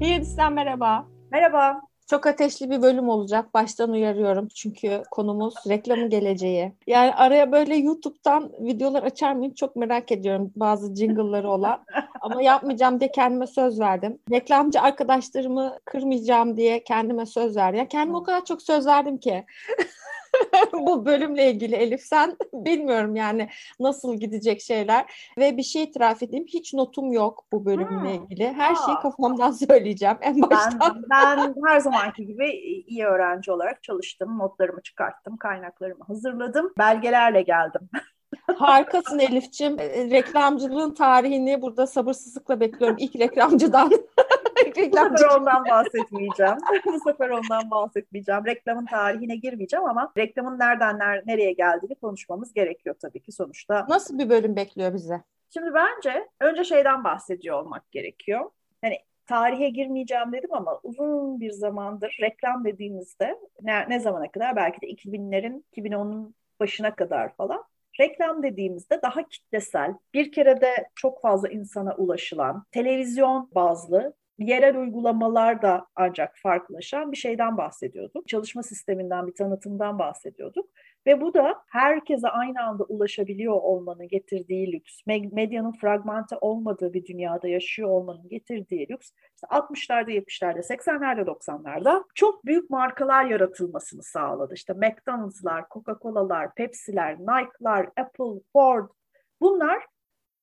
Hindistan merhaba. Merhaba. Çok ateşli bir bölüm olacak. Baştan uyarıyorum. Çünkü konumuz reklamın geleceği. Yani araya böyle YouTube'dan videolar açar mıyım çok merak ediyorum. Bazı jingle'ları olan. Ama yapmayacağım diye kendime söz verdim. Reklamcı arkadaşlarımı kırmayacağım diye kendime söz verdim. Yani kendime o kadar çok söz verdim ki. bu bölümle ilgili Elif sen bilmiyorum yani nasıl gidecek şeyler ve bir şey itiraf edeyim hiç notum yok bu bölümle hmm. ilgili her Aa. şeyi kafamdan söyleyeceğim en baştan. Ben, ben her zamanki gibi iyi öğrenci olarak çalıştım notlarımı çıkarttım kaynaklarımı hazırladım belgelerle geldim. Harikasın Elif'ciğim. Reklamcılığın tarihini burada sabırsızlıkla bekliyorum. İlk reklamcıdan. Bu sefer ondan bahsetmeyeceğim. Bu sefer ondan bahsetmeyeceğim. Reklamın tarihine girmeyeceğim ama reklamın nereden nereye geldiğini konuşmamız gerekiyor tabii ki sonuçta. Nasıl bir bölüm bekliyor bize? Şimdi bence önce şeyden bahsediyor olmak gerekiyor. Hani tarihe girmeyeceğim dedim ama uzun bir zamandır reklam dediğimizde ne, ne zamana kadar belki de 2000'lerin 2010'un başına kadar falan reklam dediğimizde daha kitlesel, bir kere de çok fazla insana ulaşılan, televizyon bazlı yerel uygulamalar da ancak farklılaşan bir şeyden bahsediyorduk. Çalışma sisteminden, bir tanıtımdan bahsediyorduk. Ve bu da herkese aynı anda ulaşabiliyor olmanın getirdiği lüks, medyanın fragmente olmadığı bir dünyada yaşıyor olmanın getirdiği lüks, işte 60'larda, 70'lerde, 80'lerde, 90'larda çok büyük markalar yaratılmasını sağladı. İşte McDonald'slar, Coca-Cola'lar, Pepsi'ler, Nike'lar, Apple, Ford. Bunlar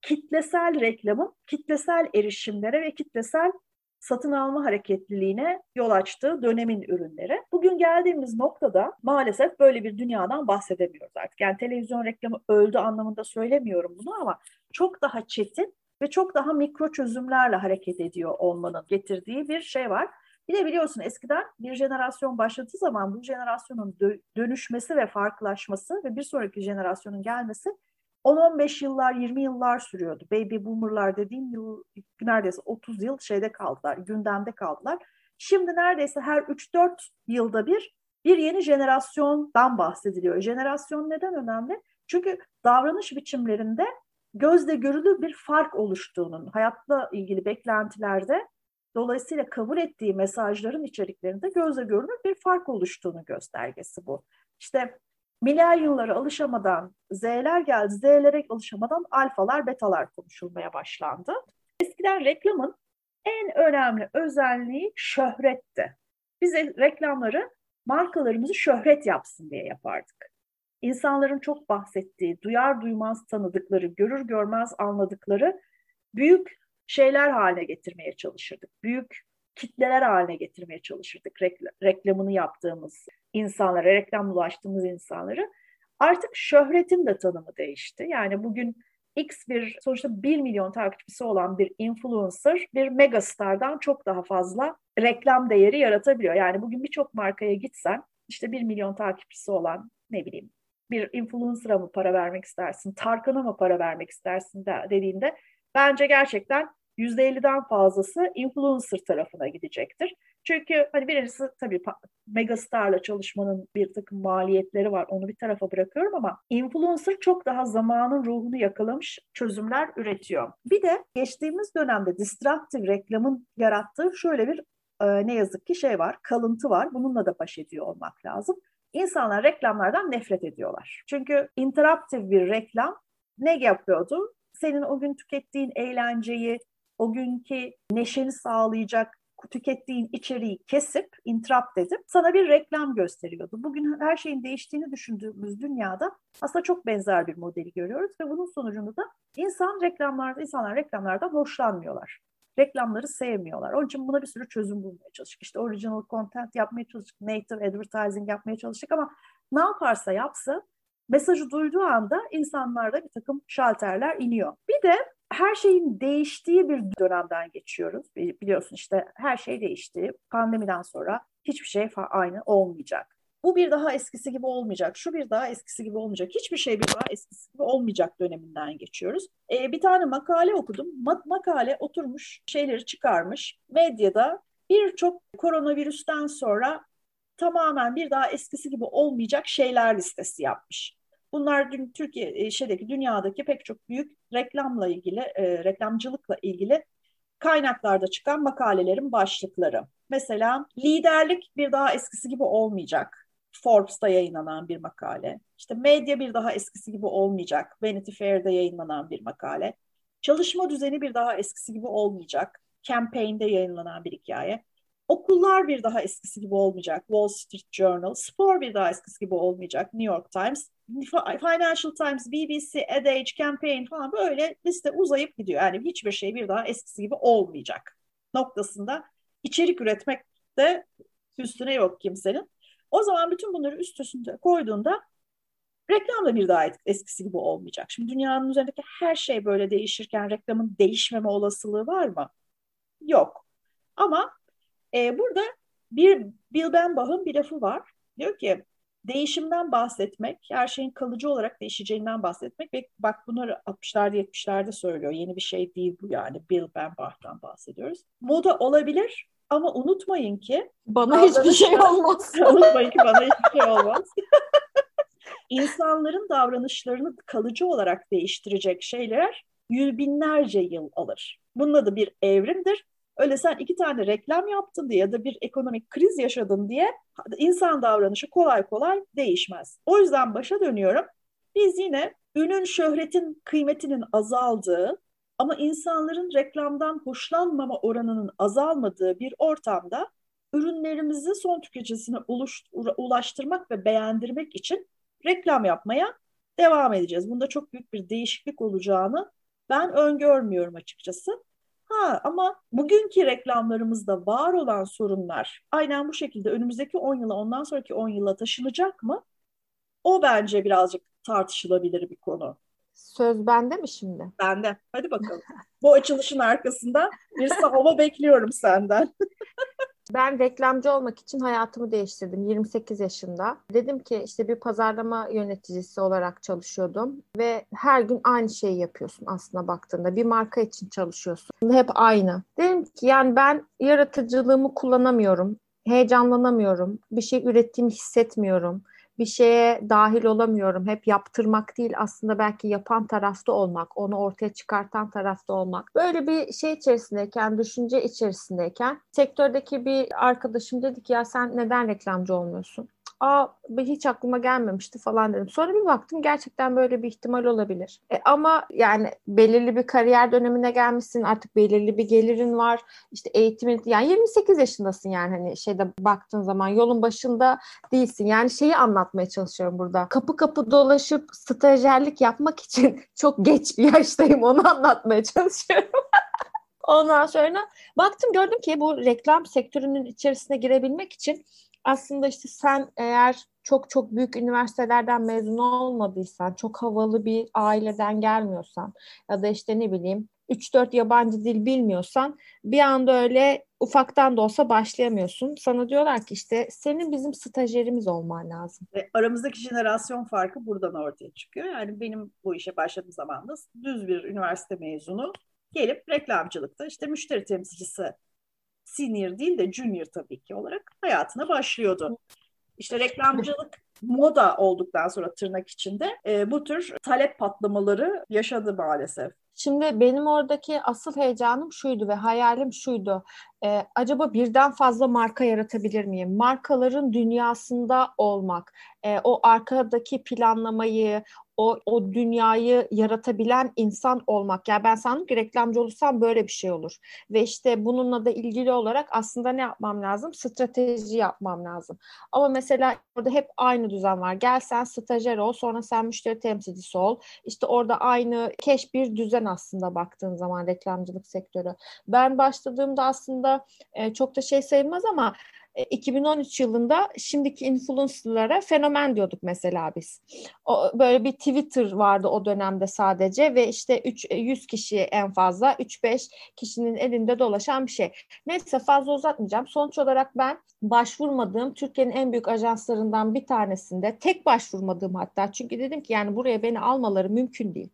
kitlesel reklamın kitlesel erişimlere ve kitlesel satın alma hareketliliğine yol açtığı dönemin ürünleri. Bugün geldiğimiz noktada maalesef böyle bir dünyadan bahsedemiyoruz artık. Yani televizyon reklamı öldü anlamında söylemiyorum bunu ama çok daha çetin ve çok daha mikro çözümlerle hareket ediyor olmanın getirdiği bir şey var. Bir de biliyorsun eskiden bir jenerasyon başladığı zaman bu jenerasyonun dönüşmesi ve farklılaşması ve bir sonraki jenerasyonun gelmesi 10-15 yıllar, 20 yıllar sürüyordu. Baby boomerlar dediğim yıl neredeyse 30 yıl şeyde kaldılar, gündemde kaldılar. Şimdi neredeyse her 3-4 yılda bir bir yeni jenerasyondan bahsediliyor. Jenerasyon neden önemli? Çünkü davranış biçimlerinde gözle görülür bir fark oluştuğunun, hayatla ilgili beklentilerde dolayısıyla kabul ettiği mesajların içeriklerinde gözle görülür bir fark oluştuğunu göstergesi bu. İşte milenyumlara alışamadan Z'ler geldi. Z'lere alışamadan alfalar, betalar konuşulmaya başlandı. Eskiden reklamın en önemli özelliği şöhretti. Biz reklamları markalarımızı şöhret yapsın diye yapardık. İnsanların çok bahsettiği, duyar duymaz tanıdıkları, görür görmez anladıkları büyük şeyler haline getirmeye çalışırdık. Büyük kitleler haline getirmeye çalışırdık reklamını yaptığımız insanlara, reklam ulaştığımız insanları. Artık şöhretin de tanımı değişti. Yani bugün X bir sonuçta 1 milyon takipçisi olan bir influencer bir megastardan çok daha fazla reklam değeri yaratabiliyor. Yani bugün birçok markaya gitsen işte 1 milyon takipçisi olan ne bileyim bir influencer'a mı para vermek istersin, Tarkan'a mı para vermek istersin de, dediğinde bence gerçekten %50'den fazlası influencer tarafına gidecektir. Çünkü hani birincisi tabii megastarla çalışmanın bir takım maliyetleri var. Onu bir tarafa bırakıyorum ama influencer çok daha zamanın ruhunu yakalamış çözümler üretiyor. Bir de geçtiğimiz dönemde distractive reklamın yarattığı şöyle bir e, ne yazık ki şey var, kalıntı var. Bununla da baş ediyor olmak lazım. İnsanlar reklamlardan nefret ediyorlar. Çünkü interruptive bir reklam ne yapıyordu? Senin o gün tükettiğin eğlenceyi, o günkü neşeni sağlayacak tükettiğin içeriği kesip, intrap edip sana bir reklam gösteriyordu. Bugün her şeyin değiştiğini düşündüğümüz dünyada aslında çok benzer bir modeli görüyoruz ve bunun sonucunda da insan reklamlarda, insanlar reklamlardan hoşlanmıyorlar. Reklamları sevmiyorlar. Onun için buna bir sürü çözüm bulmaya çalıştık. İşte original content yapmaya çalıştık, native advertising yapmaya çalıştık ama ne yaparsa yapsın mesajı duyduğu anda insanlarda bir takım şalterler iniyor. Bir de her şeyin değiştiği bir dönemden geçiyoruz. Biliyorsun işte her şey değişti. Pandemiden sonra hiçbir şey aynı olmayacak. Bu bir daha eskisi gibi olmayacak. Şu bir daha eskisi gibi olmayacak. Hiçbir şey bir daha eskisi gibi olmayacak döneminden geçiyoruz. Ee, bir tane makale okudum. Ma- makale oturmuş şeyleri çıkarmış. Medyada birçok koronavirüsten sonra tamamen bir daha eskisi gibi olmayacak şeyler listesi yapmış. Bunlar dün Türkiye e, şeydeki dünyadaki pek çok büyük reklamla ilgili, e, reklamcılıkla ilgili kaynaklarda çıkan makalelerin başlıkları. Mesela liderlik bir daha eskisi gibi olmayacak. Forbes'ta yayınlanan bir makale. İşte medya bir daha eskisi gibi olmayacak. Vanity Fair'de yayınlanan bir makale. Çalışma düzeni bir daha eskisi gibi olmayacak. Campaign'de yayınlanan bir hikaye. Okullar bir daha eskisi gibi olmayacak. Wall Street Journal. Spor bir daha eskisi gibi olmayacak. New York Times. Financial Times, BBC, Ad Age, Campaign falan böyle liste uzayıp gidiyor. Yani hiçbir şey bir daha eskisi gibi olmayacak noktasında içerik üretmek de üstüne yok kimsenin. O zaman bütün bunları üst üste koyduğunda reklam da bir daha eskisi gibi olmayacak. Şimdi dünyanın üzerindeki her şey böyle değişirken reklamın değişmeme olasılığı var mı? Yok. Ama e, burada bir Bill Benbach'ın bir lafı var. Diyor ki değişimden bahsetmek, her şeyin kalıcı olarak değişeceğinden bahsetmek ve bak bunları 60'larda 70'lerde söylüyor. Yeni bir şey değil bu yani. Bill Benbach'tan bahsediyoruz. Moda olabilir ama unutmayın ki bana hiçbir şey olmaz. unutmayın ki bana hiçbir şey olmaz. İnsanların davranışlarını kalıcı olarak değiştirecek şeyler yüz binlerce yıl alır. Bunun adı bir evrimdir Öyle sen iki tane reklam yaptın diye ya da bir ekonomik kriz yaşadın diye insan davranışı kolay kolay değişmez. O yüzden başa dönüyorum. Biz yine ünün, şöhretin kıymetinin azaldığı ama insanların reklamdan hoşlanmama oranının azalmadığı bir ortamda ürünlerimizi son tüketicisine ulaştırmak ve beğendirmek için reklam yapmaya devam edeceğiz. Bunda çok büyük bir değişiklik olacağını ben öngörmüyorum açıkçası. Ha ama bugünkü reklamlarımızda var olan sorunlar aynen bu şekilde önümüzdeki 10 yıla ondan sonraki 10 yıla taşınacak mı? O bence birazcık tartışılabilir bir konu. Söz bende mi şimdi? Bende. Hadi bakalım. bu açılışın arkasında bir savunma bekliyorum senden. Ben reklamcı olmak için hayatımı değiştirdim 28 yaşında. Dedim ki işte bir pazarlama yöneticisi olarak çalışıyordum ve her gün aynı şeyi yapıyorsun aslında baktığında. Bir marka için çalışıyorsun. Hep aynı. Dedim ki yani ben yaratıcılığımı kullanamıyorum. Heyecanlanamıyorum. Bir şey ürettiğimi hissetmiyorum bir şeye dahil olamıyorum. Hep yaptırmak değil aslında belki yapan tarafta olmak, onu ortaya çıkartan tarafta olmak. Böyle bir şey içerisindeyken, düşünce içerisindeyken sektördeki bir arkadaşım dedi ki ya sen neden reklamcı olmuyorsun? Aa hiç aklıma gelmemişti falan dedim. Sonra bir baktım gerçekten böyle bir ihtimal olabilir. E, ama yani belirli bir kariyer dönemine gelmişsin artık belirli bir gelirin var. İşte eğitimin yani 28 yaşındasın yani hani şeyde baktığın zaman yolun başında değilsin. Yani şeyi anlatmaya çalışıyorum burada. Kapı kapı dolaşıp stajyerlik yapmak için çok geç bir yaştayım onu anlatmaya çalışıyorum. Ondan sonra baktım gördüm ki bu reklam sektörünün içerisine girebilmek için aslında işte sen eğer çok çok büyük üniversitelerden mezun olmadıysan, çok havalı bir aileden gelmiyorsan ya da işte ne bileyim 3-4 yabancı dil bilmiyorsan bir anda öyle ufaktan da olsa başlayamıyorsun. Sana diyorlar ki işte senin bizim stajyerimiz olman lazım. Ve aramızdaki jenerasyon farkı buradan ortaya çıkıyor. Yani benim bu işe başladığım zaman da düz bir üniversite mezunu gelip reklamcılıkta işte müşteri temsilcisi senior değil de junior tabii ki olarak hayatına başlıyordu. İşte reklamcılık moda olduktan sonra tırnak içinde e, bu tür talep patlamaları yaşadı maalesef. Şimdi benim oradaki asıl heyecanım şuydu ve hayalim şuydu. Ee, acaba birden fazla marka yaratabilir miyim? Markaların dünyasında olmak, e, o arkadaki planlamayı, o, o dünyayı yaratabilen insan olmak. Yani ben sandım ki reklamcı olursam böyle bir şey olur. Ve işte bununla da ilgili olarak aslında ne yapmam lazım? Strateji yapmam lazım. Ama mesela orada hep aynı düzen var. Gel sen stajyer ol, sonra sen müşteri temsilcisi ol. İşte orada aynı keş bir düzen aslında baktığın zaman reklamcılık sektörü. Ben başladığımda aslında e, çok da şey sayılmaz ama 2013 e, yılında şimdiki influencerlara fenomen diyorduk mesela biz. O, böyle bir Twitter vardı o dönemde sadece ve işte 3 100 kişi en fazla 3-5 kişinin elinde dolaşan bir şey. Neyse fazla uzatmayacağım. Sonuç olarak ben başvurmadığım Türkiye'nin en büyük ajanslarından bir tanesinde tek başvurmadığım hatta çünkü dedim ki yani buraya beni almaları mümkün değil.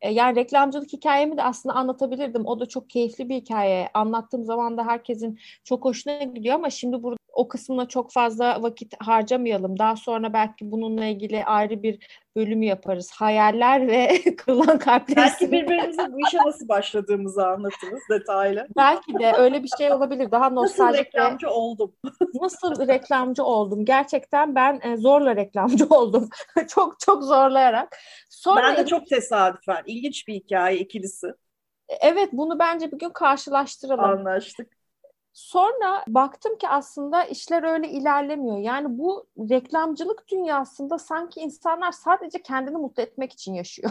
E, yani reklamcılık hikayemi de aslında anlatabilirdim. O da çok keyifli bir hikaye. Anlattığım zaman da herkesin çok hoşuna gidiyor ama şimdi burada o kısmına çok fazla vakit harcamayalım. Daha sonra belki bununla ilgili ayrı bir bölümü yaparız. Hayaller ve kırılan kalpler. Belki birbirimize bu işe nasıl başladığımızı anlatırız detaylı. Belki de öyle bir şey olabilir. Daha nostaljik. Nasıl reklamcı oldum? Nasıl reklamcı oldum? Gerçekten ben e, zorla reklamcı oldum. çok çok zorlayarak. Sonra ben de çok tesadüfen. İlginç bir hikaye ikilisi. Evet bunu bence bir gün karşılaştıralım. Anlaştık. Sonra baktım ki aslında işler öyle ilerlemiyor. Yani bu reklamcılık dünyasında sanki insanlar sadece kendini mutlu etmek için yaşıyor.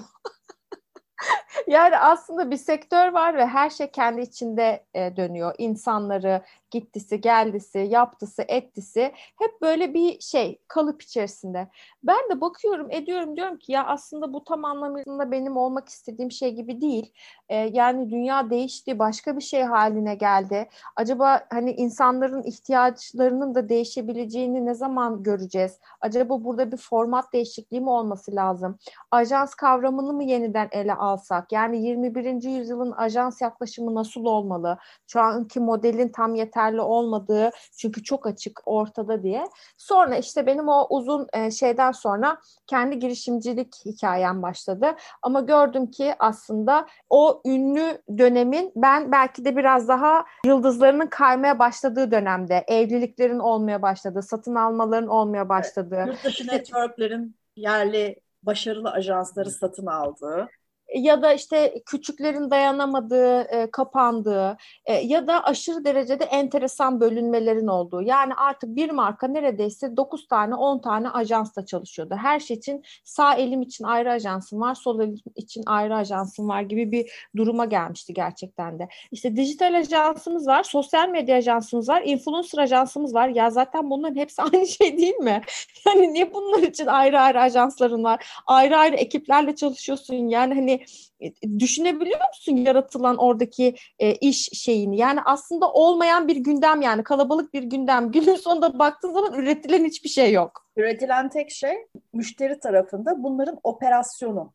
yani aslında bir sektör var ve her şey kendi içinde e, dönüyor. İnsanları, gittisi, geldisi, yaptısı, ettisi hep böyle bir şey kalıp içerisinde. Ben de bakıyorum, ediyorum diyorum ki ya aslında bu tam anlamıyla benim olmak istediğim şey gibi değil. Ee, yani dünya değişti, başka bir şey haline geldi. Acaba hani insanların ihtiyaçlarının da değişebileceğini ne zaman göreceğiz? Acaba burada bir format değişikliği mi olması lazım? Ajans kavramını mı yeniden ele alsak? Yani 21. yüzyılın ajans yaklaşımı nasıl olmalı? Şu anki modelin tam yeterli yeterli olmadığı çünkü çok açık ortada diye. Sonra işte benim o uzun e, şeyden sonra kendi girişimcilik hikayem başladı. Ama gördüm ki aslında o ünlü dönemin ben belki de biraz daha yıldızlarının kaymaya başladığı dönemde evliliklerin olmaya başladığı, satın almaların olmaya başladığı. Yurt dışı networklerin yerli başarılı ajansları satın aldığı ya da işte küçüklerin dayanamadığı, e, kapandığı e, ya da aşırı derecede enteresan bölünmelerin olduğu. Yani artık bir marka neredeyse 9 tane 10 tane ajansla çalışıyordu. Her şey için sağ elim için ayrı ajansım var, sol elim için ayrı ajansım var gibi bir duruma gelmişti gerçekten de. İşte dijital ajansımız var, sosyal medya ajansımız var, influencer ajansımız var. Ya zaten bunların hepsi aynı şey değil mi? Yani niye bunlar için ayrı ayrı ajansların var? Ayrı ayrı ekiplerle çalışıyorsun. Yani hani e, düşünebiliyor musun yaratılan oradaki e, iş şeyini? Yani aslında olmayan bir gündem yani kalabalık bir gündem. Günün sonunda baktığın zaman üretilen hiçbir şey yok. Üretilen tek şey müşteri tarafında bunların operasyonu.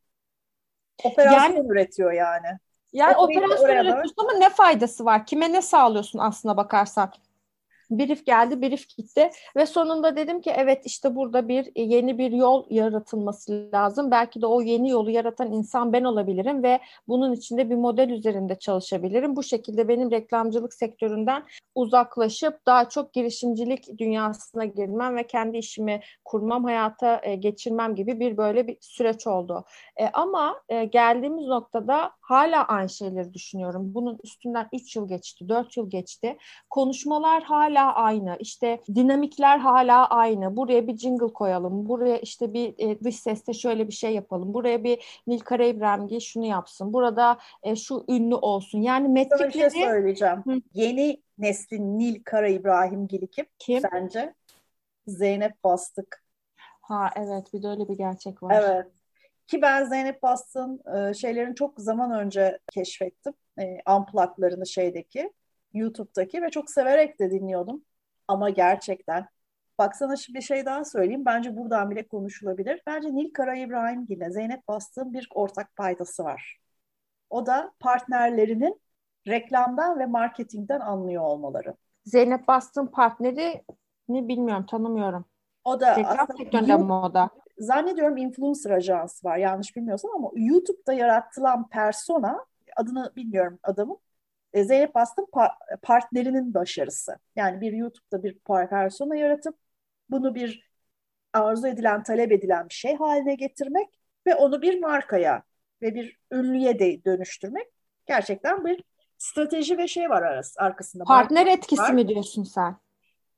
Operasyon yani, üretiyor yani. Yani operasyon üretiyorsun ama ne faydası var? Kime ne sağlıyorsun aslına bakarsan? Brief geldi, brief gitti ve sonunda dedim ki evet işte burada bir e, yeni bir yol yaratılması lazım. Belki de o yeni yolu yaratan insan ben olabilirim ve bunun içinde bir model üzerinde çalışabilirim. Bu şekilde benim reklamcılık sektöründen uzaklaşıp daha çok girişimcilik dünyasına girmem ve kendi işimi kurmam, hayata e, geçirmem gibi bir böyle bir süreç oldu. E, ama geldiğimiz noktada hala aynı şeyleri düşünüyorum. Bunun üstünden 3 yıl geçti, 4 yıl geçti. Konuşmalar hala hala aynı. İşte dinamikler hala aynı. Buraya bir jingle koyalım. Buraya işte bir e, dış seste şöyle bir şey yapalım. Buraya bir Nil Karaibrahimgil şunu yapsın. Burada e, şu ünlü olsun. Yani metrikleri... Sana bir şey söyleyeceğim. Hı. Yeni neslin Nil Kara İbrahimgil'i kim? Kim? Sence? Zeynep Bastık. Ha evet bir de öyle bir gerçek var. Evet. Ki ben Zeynep Bastık'ın e, şeylerini çok zaman önce keşfettim. E, amplaklarını şeydeki. YouTube'daki ve çok severek de dinliyordum. Ama gerçekten baksana şimdi bir şey daha söyleyeyim. Bence buradan bile konuşulabilir. Bence Nil Kara İbrahim ile Zeynep Bastık'ın bir ortak paydası var. O da partnerlerinin reklamdan ve marketingden anlıyor olmaları. Zeynep Bastık'ın partneri ne bilmiyorum, tanımıyorum. O da Reklam sektöründe mi o da? Zannediyorum influencer ajansı var yanlış bilmiyorsam ama YouTube'da yaratılan persona adını bilmiyorum adamın e, Zeynep Bastın pa- partnerinin başarısı. Yani bir YouTube'da bir persona yaratıp bunu bir arzu edilen, talep edilen bir şey haline getirmek ve onu bir markaya ve bir ünlüye de dönüştürmek gerçekten bir strateji ve şey var arası, arkasında. Partner etkisi var. mi diyorsun sen?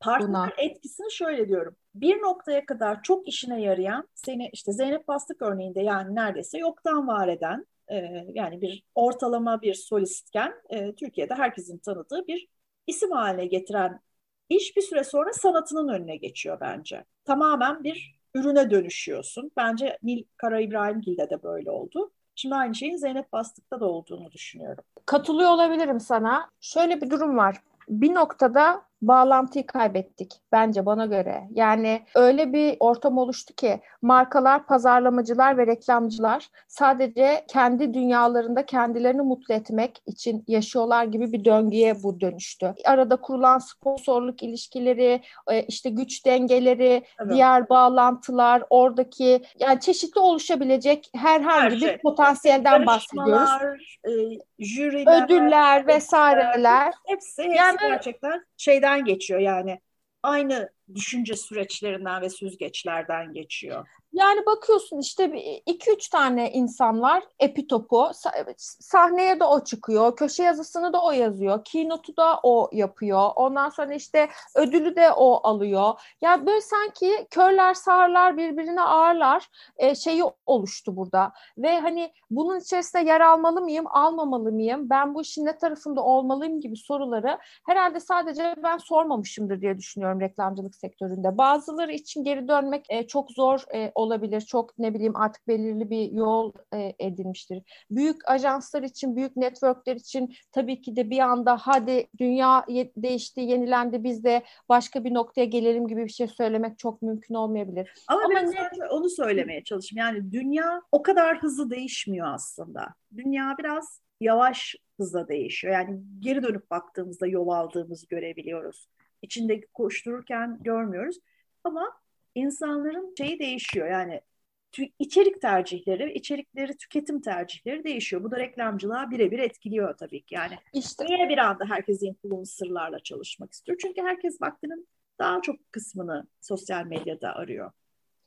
Partner buna? etkisini şöyle diyorum. Bir noktaya kadar çok işine yarayan seni işte Zeynep Bastık örneğinde yani neredeyse yoktan var eden e, yani bir ortalama bir solistken e, Türkiye'de herkesin tanıdığı bir isim haline getiren iş bir süre sonra sanatının önüne geçiyor bence. Tamamen bir ürüne dönüşüyorsun. Bence Nil Kara İbrahimgil'de de böyle oldu. Şimdi aynı şeyin Zeynep Bastık'ta da olduğunu düşünüyorum. Katılıyor olabilirim sana. Şöyle bir durum var. Bir noktada bağlantıyı kaybettik bence bana göre. Yani öyle bir ortam oluştu ki markalar, pazarlamacılar ve reklamcılar sadece kendi dünyalarında kendilerini mutlu etmek için yaşıyorlar gibi bir döngüye bu dönüştü. Arada kurulan sponsorluk ilişkileri, e, işte güç dengeleri, evet. diğer bağlantılar, oradaki yani çeşitli oluşabilecek herhangi Her şey. bir potansiyelden bahsediyoruz. E, jüriler, ödüller vesaireler. Hepsi, hepsi yani, gerçekten şeyden geçiyor yani. Aynı düşünce süreçlerinden ve süzgeçlerden geçiyor. Yani bakıyorsun işte iki üç tane insan var epitopu sahneye de o çıkıyor köşe yazısını da o yazıyor keynote'u da o yapıyor ondan sonra işte ödülü de o alıyor ya böyle sanki körler sağırlar birbirine ağırlar e, şeyi oluştu burada ve hani bunun içerisinde yer almalı mıyım almamalı mıyım ben bu işin ne tarafında olmalıyım gibi soruları herhalde sadece ben sormamışımdır diye düşünüyorum reklamcılık sektöründe bazıları için geri dönmek e, çok zor e, olabilir. Çok ne bileyim artık belirli bir yol e, edilmiştir. Büyük ajanslar için, büyük networkler için tabii ki de bir anda hadi dünya değişti, yenilendi biz de başka bir noktaya gelelim gibi bir şey söylemek çok mümkün olmayabilir. Ama, Ama ben ne... onu söylemeye çalışayım. Yani dünya o kadar hızlı değişmiyor aslında. Dünya biraz yavaş hızla değişiyor. Yani geri dönüp baktığımızda yol aldığımızı görebiliyoruz. İçinde koştururken görmüyoruz. Ama insanların şeyi değişiyor. Yani içerik tercihleri, içerikleri tüketim tercihleri değişiyor. Bu da reklamcılığa birebir etkiliyor tabii ki. Yani işte. niye bir anda herkes influencerlarla çalışmak istiyor? Çünkü herkes vaktinin daha çok kısmını sosyal medyada arıyor.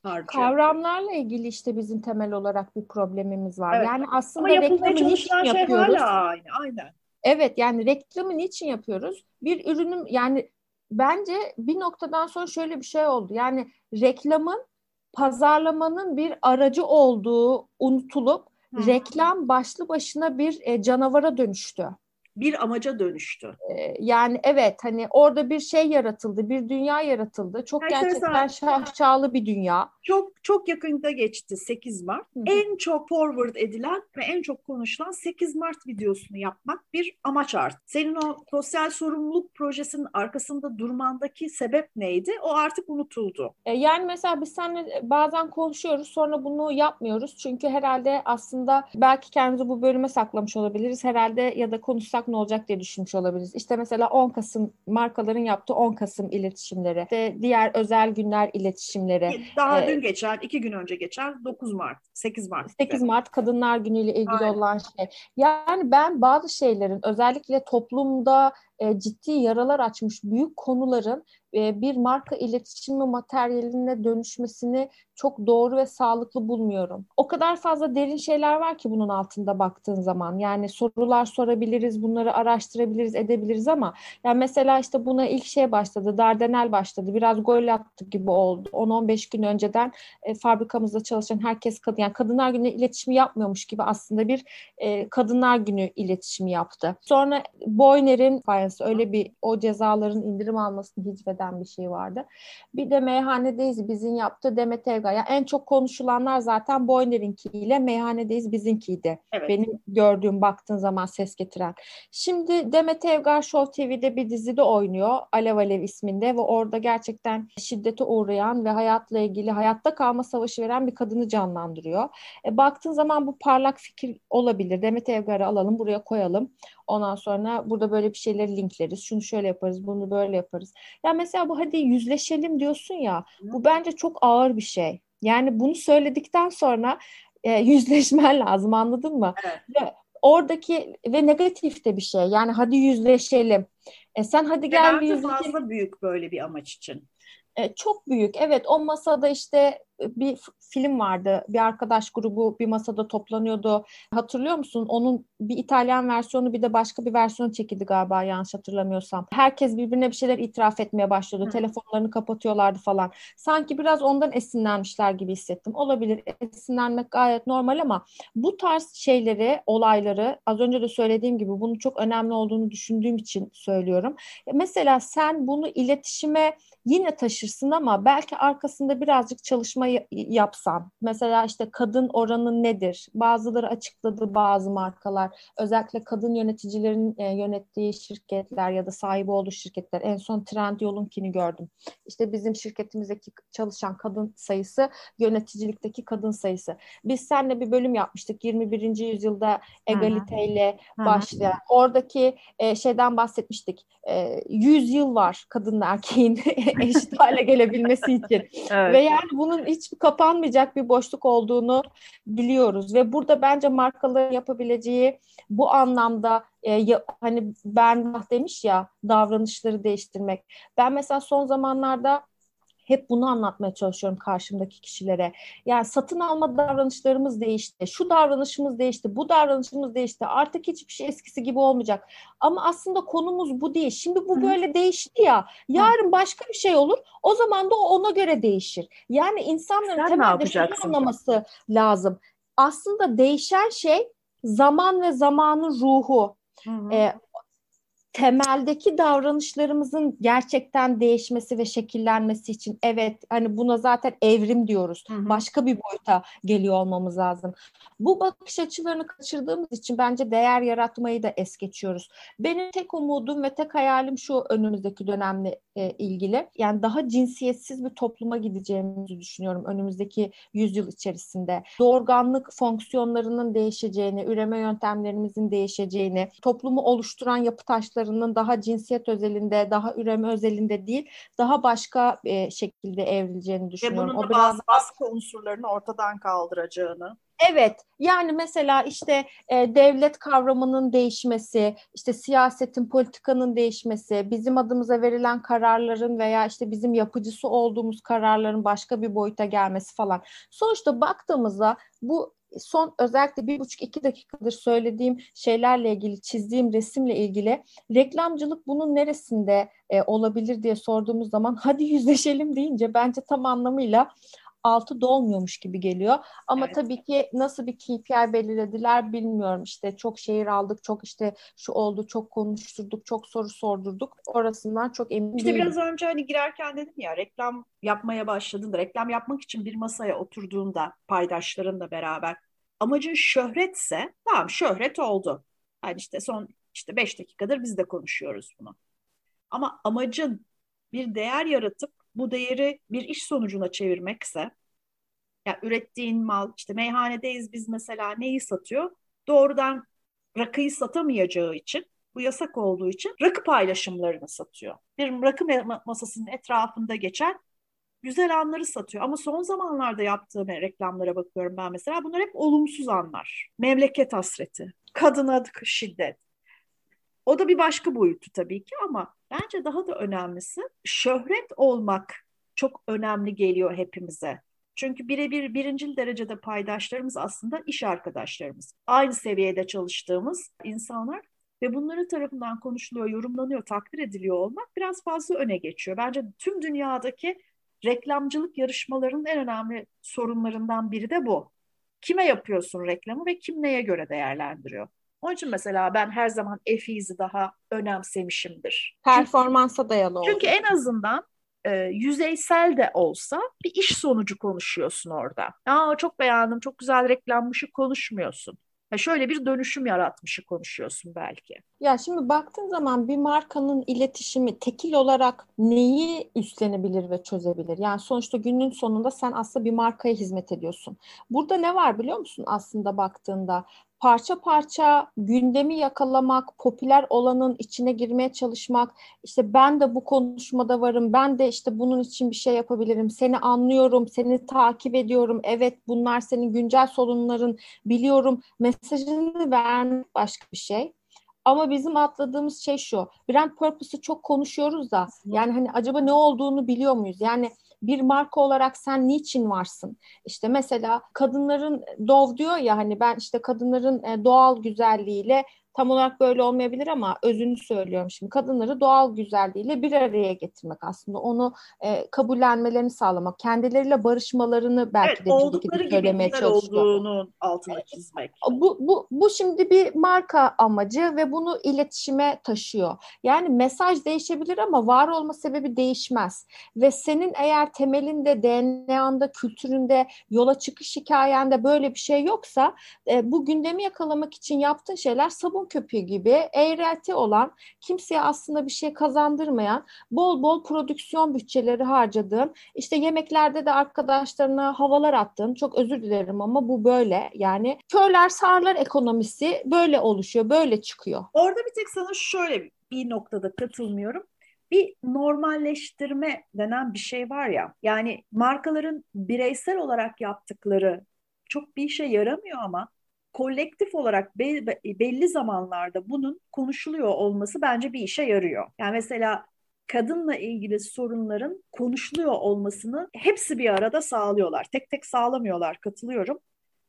Harcıyor. Kavramlarla ilgili işte bizim temel olarak bir problemimiz var. Evet. Yani aslında reklamı niçin şey yapıyoruz? Hala aynı, aynen. Evet yani reklamı niçin yapıyoruz? Bir ürünün yani bence bir noktadan sonra şöyle bir şey oldu. Yani reklamın pazarlamanın bir aracı olduğu unutulup Hı. reklam başlı başına bir e, canavara dönüştü bir amaca dönüştü. Ee, yani evet hani orada bir şey yaratıldı, bir dünya yaratıldı. Çok Herkes gerçekten şahşalı bir dünya. Çok çok yakında geçti 8 Mart. Hı. En çok forward edilen ve en çok konuşulan 8 Mart videosunu yapmak bir amaç arttı. Senin o sosyal sorumluluk projesinin arkasında durmandaki sebep neydi? O artık unutuldu. Ee, yani mesela biz seninle bazen konuşuyoruz sonra bunu yapmıyoruz. Çünkü herhalde aslında belki kendimizi bu bölüme saklamış olabiliriz. Herhalde ya da konuşsak ne olacak diye düşünmüş olabiliriz. İşte mesela 10 Kasım markaların yaptığı 10 Kasım iletişimleri, işte diğer özel günler iletişimleri. Daha ee, dün geçen, iki gün önce geçen 9 Mart, 8 Mart. 8 Mart Kadınlar Günü ile ilgili Aynen. olan şey. Yani ben bazı şeylerin özellikle toplumda e, ciddi yaralar açmış büyük konuların e, bir marka iletişimi materyaline dönüşmesini çok doğru ve sağlıklı bulmuyorum. O kadar fazla derin şeyler var ki bunun altında baktığın zaman. Yani sorular sorabiliriz, bunları araştırabiliriz, edebiliriz ama yani mesela işte buna ilk şey başladı, Dardanel başladı. Biraz gol attı gibi oldu. 10-15 gün önceden e, fabrikamızda çalışan herkes kadın, yani kadınlar günü iletişimi yapmıyormuş gibi aslında bir e, kadınlar günü iletişimi yaptı. Sonra Boyner'in Finance öyle bir o cezaların indirim almasını hicveden bir şey vardı. Bir de Meyhanedeyiz bizim yaptığı Demet Evgar. Yani en çok konuşulanlar zaten Boyner'inkiyle Meyhanedeyiz bizinkiydi. Evet. Benim gördüğüm baktığın zaman ses getiren. Şimdi Demet Evgar Show TV'de bir dizide oynuyor. Alev Alev isminde ve orada gerçekten şiddete uğrayan ve hayatla ilgili hayatta kalma savaşı veren bir kadını canlandırıyor. E, baktığın zaman bu parlak fikir olabilir. Demet Evgar'ı alalım buraya koyalım. Ondan sonra burada böyle bir şeyleri linkleriz. Şunu şöyle yaparız, bunu böyle yaparız. Ya mesela bu hadi yüzleşelim diyorsun ya. Bu bence çok ağır bir şey. Yani bunu söyledikten sonra e, yüzleşmen lazım anladın mı? Evet. Ve oradaki ve negatif de bir şey. Yani hadi yüzleşelim. E sen hadi gel bir yüzleşelim. fazla büyük böyle bir amaç için. E, çok büyük. Evet o masada işte bir film vardı. Bir arkadaş grubu bir masada toplanıyordu. Hatırlıyor musun? Onun bir İtalyan versiyonu bir de başka bir versiyon çekildi galiba yanlış hatırlamıyorsam. Herkes birbirine bir şeyler itiraf etmeye başladı. Hı. Telefonlarını kapatıyorlardı falan. Sanki biraz ondan esinlenmişler gibi hissettim. Olabilir. Esinlenmek gayet normal ama bu tarz şeyleri, olayları az önce de söylediğim gibi bunun çok önemli olduğunu düşündüğüm için söylüyorum. Mesela sen bunu iletişime yine taşırsın ama belki arkasında birazcık çalışma yapsan, mesela işte kadın oranı nedir? Bazıları açıkladı bazı markalar. Özellikle kadın yöneticilerin e, yönettiği şirketler ya da sahibi olduğu şirketler. En son Trendyol'unkini gördüm. İşte bizim şirketimizdeki çalışan kadın sayısı, yöneticilikteki kadın sayısı. Biz seninle bir bölüm yapmıştık 21. yüzyılda egaliteyle başlayan. Oradaki e, şeyden bahsetmiştik. E, 100 yıl var kadınla erkeğin eşit hale gelebilmesi için. Evet. Ve yani bunun hiç kapanmayacak bir boşluk olduğunu biliyoruz ve burada bence markaların yapabileceği bu anlamda e, ya, hani Bernbach demiş ya davranışları değiştirmek. Ben mesela son zamanlarda hep bunu anlatmaya çalışıyorum karşımdaki kişilere. Yani satın alma davranışlarımız değişti. Şu davranışımız değişti. Bu davranışımız değişti. Artık hiçbir şey eskisi gibi olmayacak. Ama aslında konumuz bu değil. Şimdi bu böyle değişti ya. Yarın başka bir şey olur. O zaman da ona göre değişir. Yani insanların Sen temelde şunu anlaması lazım. Aslında değişen şey zaman ve zamanın ruhu. Hı hı. Ee, temeldeki davranışlarımızın gerçekten değişmesi ve şekillenmesi için evet hani buna zaten evrim diyoruz. Hı hı. Başka bir boyuta geliyor olmamız lazım. Bu bakış açılarını kaçırdığımız için bence değer yaratmayı da es geçiyoruz. Benim tek umudum ve tek hayalim şu önümüzdeki dönemle e, ilgili. Yani daha cinsiyetsiz bir topluma gideceğimizi düşünüyorum önümüzdeki yüzyıl içerisinde. Doğurganlık fonksiyonlarının değişeceğini, üreme yöntemlerimizin değişeceğini, toplumu oluşturan yapı taşlarının daha cinsiyet özelinde, daha üreme özelinde değil, daha başka e, şekilde evrileceğini düşünüyorum. Ve bunun da o biraz... bazı baskı unsurlarını ortadan kaldıracağını. Evet yani mesela işte e, devlet kavramının değişmesi, işte siyasetin, politikanın değişmesi, bizim adımıza verilen kararların veya işte bizim yapıcısı olduğumuz kararların başka bir boyuta gelmesi falan. Sonuçta baktığımızda bu son özellikle bir buçuk iki dakikadır söylediğim şeylerle ilgili çizdiğim resimle ilgili reklamcılık bunun neresinde e, olabilir diye sorduğumuz zaman hadi yüzleşelim deyince bence tam anlamıyla altı dolmuyormuş gibi geliyor. Ama evet. tabii ki nasıl bir KPI belirlediler bilmiyorum. İşte çok şehir aldık, çok işte şu oldu, çok konuşturduk, çok soru sordurduk. Orasından çok emin işte değilim. biraz önce hani girerken dedim ya reklam yapmaya başladığında, reklam yapmak için bir masaya oturduğunda paydaşlarınla beraber amacın şöhretse tamam şöhret oldu. Yani işte son işte beş dakikadır biz de konuşuyoruz bunu. Ama amacın bir değer yaratıp bu değeri bir iş sonucuna çevirmekse yani ürettiğin mal işte meyhanedeyiz biz mesela neyi satıyor? Doğrudan rakıyı satamayacağı için bu yasak olduğu için rakı paylaşımlarını satıyor. Bir rakı masasının etrafında geçen güzel anları satıyor. Ama son zamanlarda yaptığı reklamlara bakıyorum ben mesela. Bunlar hep olumsuz anlar. Memleket hasreti, kadına şiddet. O da bir başka boyutu tabii ki ama bence daha da önemlisi şöhret olmak çok önemli geliyor hepimize. Çünkü birebir birincil derecede paydaşlarımız aslında iş arkadaşlarımız. Aynı seviyede çalıştığımız insanlar ve bunların tarafından konuşuluyor, yorumlanıyor, takdir ediliyor olmak biraz fazla öne geçiyor. Bence tüm dünyadaki reklamcılık yarışmalarının en önemli sorunlarından biri de bu. Kime yapıyorsun reklamı ve kim neye göre değerlendiriyor? Onun için mesela ben her zaman Efiz'i daha önemsemişimdir. Performansa çünkü, dayalı Çünkü en azından e, yüzeysel de olsa bir iş sonucu konuşuyorsun orada. Aa çok beğendim, çok güzel reklammışı konuşmuyorsun. Ya şöyle bir dönüşüm yaratmışı konuşuyorsun belki. Ya şimdi baktığın zaman bir markanın iletişimi tekil olarak neyi üstlenebilir ve çözebilir? Yani sonuçta günün sonunda sen aslında bir markaya hizmet ediyorsun. Burada ne var biliyor musun aslında baktığında? Parça parça gündemi yakalamak, popüler olanın içine girmeye çalışmak, işte ben de bu konuşmada varım, ben de işte bunun için bir şey yapabilirim, seni anlıyorum, seni takip ediyorum, evet bunlar senin güncel sorunların, biliyorum mesajını vermek başka bir şey. Ama bizim atladığımız şey şu, brand purpose'ı çok konuşuyoruz da, yani hani acaba ne olduğunu biliyor muyuz? Yani bir marka olarak sen niçin varsın? İşte mesela kadınların Dove diyor ya hani ben işte kadınların e, doğal güzelliğiyle tam olarak böyle olmayabilir ama özünü söylüyorum şimdi. Kadınları doğal güzelliğiyle bir araya getirmek aslında. Onu e, kabullenmelerini sağlamak. Kendileriyle barışmalarını belki evet, de oldukları gibi söylemeye çalışıyor. olduğunu altına çizmek. Bu, bu, bu şimdi bir marka amacı ve bunu iletişime taşıyor. Yani mesaj değişebilir ama var olma sebebi değişmez. Ve senin eğer temelinde, DNA'nda, kültüründe, yola çıkış hikayende böyle bir şey yoksa e, bu gündemi yakalamak için yaptığın şeyler sabun köpüğü gibi eğreti olan, kimseye aslında bir şey kazandırmayan, bol bol prodüksiyon bütçeleri harcadığın, işte yemeklerde de arkadaşlarına havalar attığın, çok özür dilerim ama bu böyle. Yani körler sağırlar ekonomisi böyle oluşuyor, böyle çıkıyor. Orada bir tek sana şöyle bir noktada katılmıyorum bir normalleştirme denen bir şey var ya. Yani markaların bireysel olarak yaptıkları çok bir işe yaramıyor ama kolektif olarak belli zamanlarda bunun konuşuluyor olması bence bir işe yarıyor. Yani mesela kadınla ilgili sorunların konuşuluyor olmasını hepsi bir arada sağlıyorlar. Tek tek sağlamıyorlar, katılıyorum.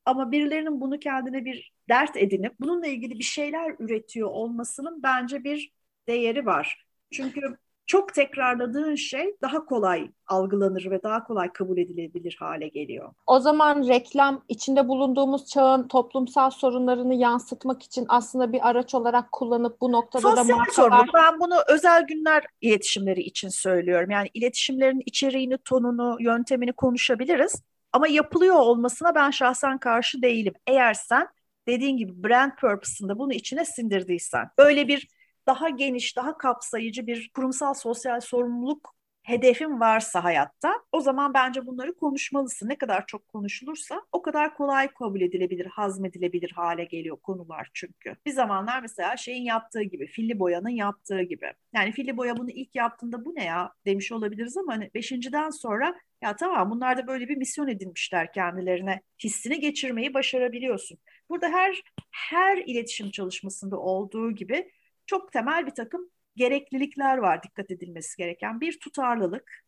Ama birilerinin bunu kendine bir dert edinip bununla ilgili bir şeyler üretiyor olmasının bence bir değeri var. Çünkü çok tekrarladığın şey daha kolay algılanır ve daha kolay kabul edilebilir hale geliyor. O zaman reklam içinde bulunduğumuz çağın toplumsal sorunlarını yansıtmak için aslında bir araç olarak kullanıp bu noktada Sosyal da markalar... Sorun. Ben bunu özel günler iletişimleri için söylüyorum. Yani iletişimlerin içeriğini, tonunu, yöntemini konuşabiliriz. Ama yapılıyor olmasına ben şahsen karşı değilim. Eğer sen dediğin gibi brand purpose'ında bunu içine sindirdiysen. Böyle bir daha geniş, daha kapsayıcı bir kurumsal sosyal sorumluluk hedefin varsa hayatta o zaman bence bunları konuşmalısın. Ne kadar çok konuşulursa o kadar kolay kabul edilebilir, hazmedilebilir hale geliyor konular çünkü. Bir zamanlar mesela şeyin yaptığı gibi, Filli Boya'nın yaptığı gibi. Yani Filli Boya bunu ilk yaptığında bu ne ya demiş olabiliriz ama hani beşinciden sonra ya tamam bunlar da böyle bir misyon edinmişler kendilerine hissini geçirmeyi başarabiliyorsun. Burada her her iletişim çalışmasında olduğu gibi çok temel bir takım gereklilikler var dikkat edilmesi gereken. Bir tutarlılık,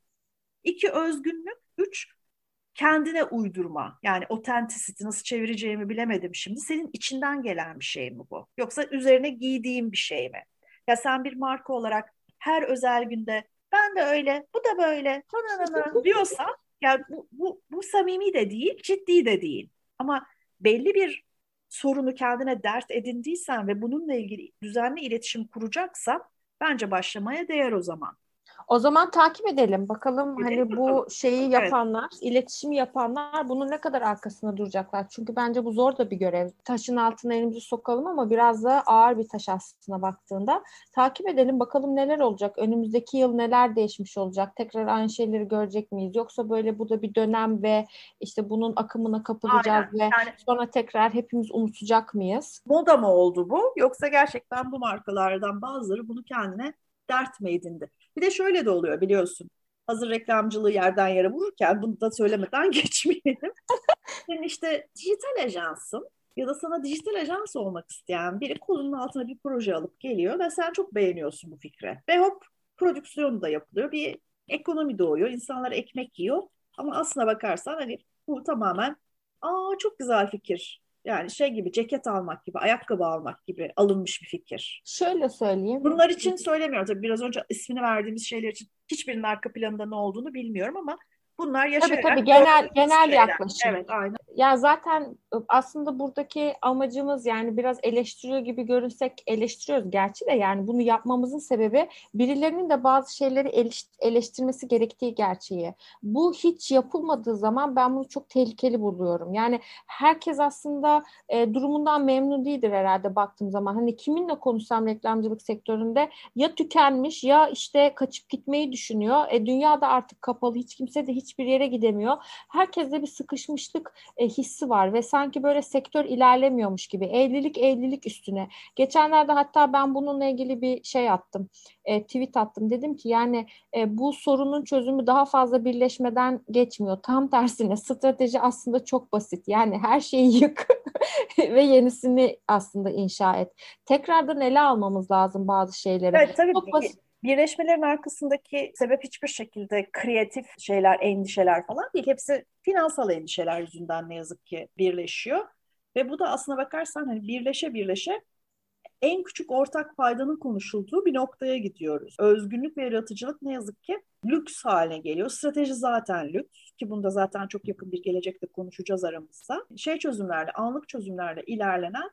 iki özgünlük, üç kendine uydurma. Yani authenticity nasıl çevireceğimi bilemedim şimdi. Senin içinden gelen bir şey mi bu? Yoksa üzerine giydiğim bir şey mi? Ya sen bir marka olarak her özel günde ben de öyle, bu da böyle diyorsan ya bu, bu, bu samimi de değil, ciddi de değil. Ama belli bir sorunu kendine dert edindiysen ve bununla ilgili düzenli iletişim kuracaksan bence başlamaya değer o zaman. O zaman takip edelim. Bakalım Gidelim hani bakalım. bu şeyi yapanlar, evet. iletişimi yapanlar bunun ne kadar arkasında duracaklar. Çünkü bence bu zor da bir görev. Taşın altına elimizi sokalım ama biraz da ağır bir taş aslında baktığında. Takip edelim bakalım neler olacak. Önümüzdeki yıl neler değişmiş olacak. Tekrar aynı şeyleri görecek miyiz? Yoksa böyle bu da bir dönem ve işte bunun akımına kapılacağız Aynen. ve yani, sonra tekrar hepimiz unutacak mıyız? Moda mı oldu bu? Yoksa gerçekten bu markalardan bazıları bunu kendine dert mi edindi? Bir de şöyle de oluyor biliyorsun. Hazır reklamcılığı yerden yere vururken bunu da söylemeden geçmeyelim. Senin işte dijital ajansın ya da sana dijital ajans olmak isteyen biri kolunun altına bir proje alıp geliyor ve sen çok beğeniyorsun bu fikre. Ve hop prodüksiyonu da yapılıyor. Bir ekonomi doğuyor. İnsanlar ekmek yiyor. Ama aslına bakarsan hani bu tamamen aa çok güzel fikir. Yani şey gibi ceket almak gibi, ayakkabı almak gibi alınmış bir fikir. Şöyle söyleyeyim. Bunlar için söylemiyorum tabii biraz önce ismini verdiğimiz şeyler için hiçbirinin arka planında ne olduğunu bilmiyorum ama Bunlar yaşayarak... Tabii tabii genel, genel şeyler. yaklaşım. Evet aynen. Ya zaten aslında buradaki amacımız yani biraz eleştiriyor gibi görünsek eleştiriyoruz gerçi de yani bunu yapmamızın sebebi birilerinin de bazı şeyleri eleştirmesi gerektiği gerçeği. Bu hiç yapılmadığı zaman ben bunu çok tehlikeli buluyorum. Yani herkes aslında e, durumundan memnun değildir herhalde baktığım zaman. Hani kiminle konuşsam reklamcılık sektöründe ya tükenmiş ya işte kaçıp gitmeyi düşünüyor. E, dünya da artık kapalı hiç kimse de hiçbir yere gidemiyor. Herkeste bir sıkışmışlık e, hissi var ve sanki böyle sektör ilerlemiyormuş gibi. Evlilik evlilik üstüne. Geçenlerde hatta ben bununla ilgili bir şey attım. E, tweet attım. Dedim ki yani e, bu sorunun çözümü daha fazla birleşmeden geçmiyor. Tam tersine strateji aslında çok basit. Yani her şeyi yık ve yenisini aslında inşa et. Tekrardan ele almamız lazım bazı şeyleri. Evet tabii. Çok basit Birleşmelerin arkasındaki sebep hiçbir şekilde kreatif şeyler, endişeler falan değil. Hepsi finansal endişeler yüzünden ne yazık ki birleşiyor. Ve bu da aslına bakarsan hani birleşe birleşe en küçük ortak paydanın konuşulduğu bir noktaya gidiyoruz. Özgünlük ve yaratıcılık ne yazık ki lüks haline geliyor. Strateji zaten lüks ki bunda zaten çok yakın bir gelecekte konuşacağız aramızda. Şey çözümlerle, anlık çözümlerle ilerlenen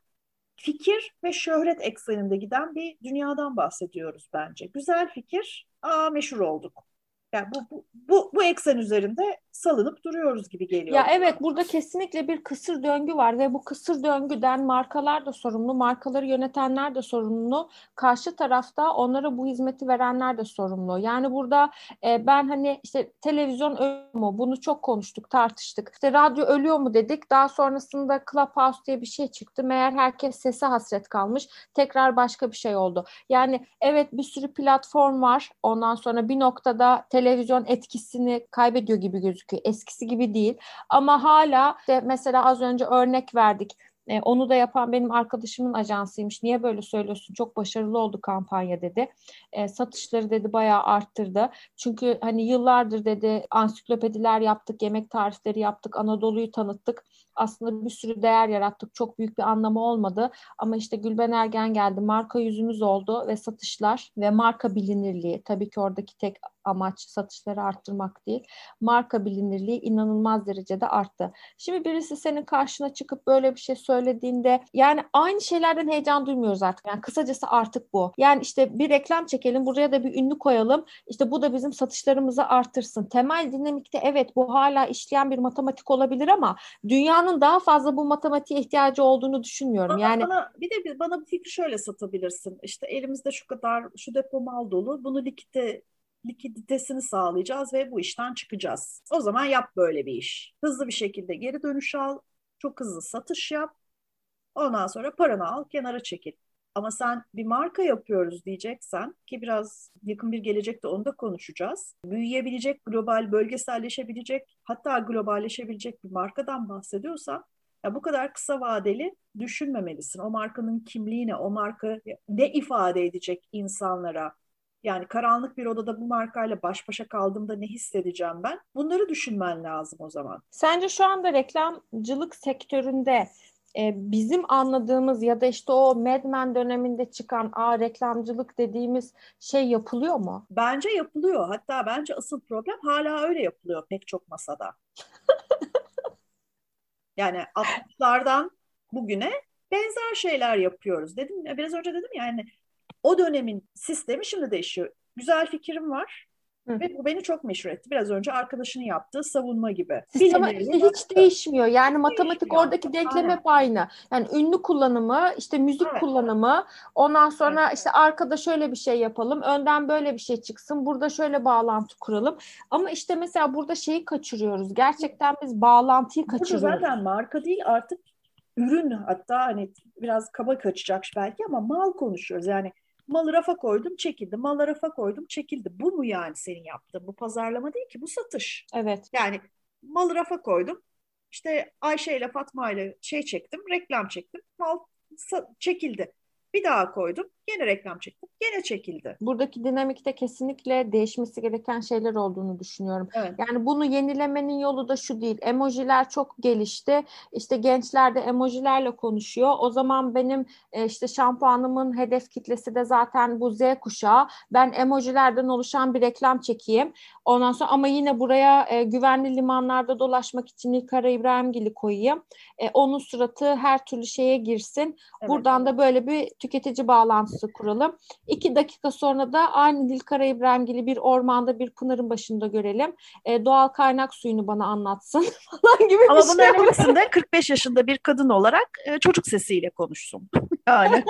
fikir ve şöhret ekseninde giden bir dünyadan bahsediyoruz bence. Güzel fikir, aa meşhur olduk. Yani bu, bu, bu, bu eksen üzerinde salınıp duruyoruz gibi geliyor. Ya evet burada kesinlikle bir kısır döngü var ve bu kısır döngüden markalar da sorumlu, markaları yönetenler de sorumlu, karşı tarafta onlara bu hizmeti verenler de sorumlu. Yani burada e, ben hani işte televizyon ölüyor mu bunu çok konuştuk, tartıştık. İşte radyo ölüyor mu dedik. Daha sonrasında Clubhouse diye bir şey çıktı. Meğer herkes sese hasret kalmış. Tekrar başka bir şey oldu. Yani evet bir sürü platform var. Ondan sonra bir noktada televizyon etkisini kaybediyor gibi gözüküyor. Eskisi gibi değil. Ama hala işte mesela az önce örnek verdik. E, onu da yapan benim arkadaşımın ajansıymış. Niye böyle söylüyorsun? Çok başarılı oldu kampanya dedi. E, satışları dedi bayağı arttırdı. Çünkü hani yıllardır dedi ansiklopediler yaptık, yemek tarifleri yaptık, Anadolu'yu tanıttık. Aslında bir sürü değer yarattık. Çok büyük bir anlamı olmadı. Ama işte Gülben Ergen geldi. Marka yüzümüz oldu ve satışlar ve marka bilinirliği. Tabii ki oradaki tek amaç satışları arttırmak değil. Marka bilinirliği inanılmaz derecede arttı. Şimdi birisi senin karşına çıkıp böyle bir şey söylediğinde yani aynı şeylerden heyecan duymuyoruz artık. Yani kısacası artık bu. Yani işte bir reklam çekelim, buraya da bir ünlü koyalım. İşte bu da bizim satışlarımızı artırsın. Temel dinamikte evet bu hala işleyen bir matematik olabilir ama dünyanın daha fazla bu matematiğe ihtiyacı olduğunu düşünmüyorum. Bana, yani bana, bir de bana bir fikri şöyle satabilirsin. İşte elimizde şu kadar şu depo mal dolu. Bunu likite likiditesini sağlayacağız ve bu işten çıkacağız. O zaman yap böyle bir iş. Hızlı bir şekilde geri dönüş al, çok hızlı satış yap. Ondan sonra paranı al, kenara çekil. Ama sen bir marka yapıyoruz diyeceksen ki biraz yakın bir gelecekte onu da konuşacağız. Büyüyebilecek, global, bölgeselleşebilecek, hatta globalleşebilecek bir markadan bahsediyorsan ya bu kadar kısa vadeli düşünmemelisin. O markanın kimliğine, o marka ne ifade edecek insanlara, yani karanlık bir odada bu markayla baş başa kaldığımda ne hissedeceğim ben? Bunları düşünmen lazım o zaman. Sence şu anda reklamcılık sektöründe e, bizim anladığımız ya da işte o Mad Men döneminde çıkan a reklamcılık dediğimiz şey yapılıyor mu? Bence yapılıyor. Hatta bence asıl problem hala öyle yapılıyor pek çok masada. yani 60'lardan bugüne benzer şeyler yapıyoruz. Dedim ya biraz önce dedim ya yani o dönemin sistemi şimdi değişiyor. Güzel fikrim var. Hı. Ve bu beni çok meşhur etti. Biraz önce arkadaşının yaptığı savunma gibi. Sistem işte hiç değişmiyor. Yani hiç matematik değişmiyor. oradaki denklem hep aynı. Yani ünlü kullanımı, işte müzik evet. kullanımı, ondan sonra evet. işte arkada şöyle bir şey yapalım, önden böyle bir şey çıksın, burada şöyle bağlantı kuralım. Ama işte mesela burada şeyi kaçırıyoruz. Gerçekten biz bağlantıyı kaçırıyoruz. Burada zaten marka değil artık ürün hatta hani biraz kaba kaçacak belki ama mal konuşuyoruz. Yani Malı rafa koydum çekildi. Malı rafa koydum çekildi. Bu mu yani senin yaptığın? Bu pazarlama değil ki bu satış. Evet. Yani malı rafa koydum. İşte Ayşe ile Fatma ile şey çektim, reklam çektim. Mal çekildi. Bir daha koydum. Yine reklam çektim. Yine çekildi. Buradaki dinamikte kesinlikle değişmesi gereken şeyler olduğunu düşünüyorum. Evet. Yani bunu yenilemenin yolu da şu değil. Emojiler çok gelişti. İşte gençler de emojilerle konuşuyor. O zaman benim e, işte şampuanımın hedef kitlesi de zaten bu Z kuşağı. Ben emojilerden oluşan bir reklam çekeyim. Ondan sonra ama yine buraya e, güvenli limanlarda dolaşmak için Nilkara İbrahimgil'i koyayım. E, onun suratı her türlü şeye girsin. Evet. Buradan da böyle bir tüketici bağlantısı kuralım. İki dakika sonra da aynı Nilkara İbrahimgil'i bir ormanda bir pınarın başında görelim. E, doğal kaynak suyunu bana anlatsın falan gibi Ama bir şey. Ama bunun önemlisinde 45 yaşında bir kadın olarak e, çocuk sesiyle konuşsun. yani.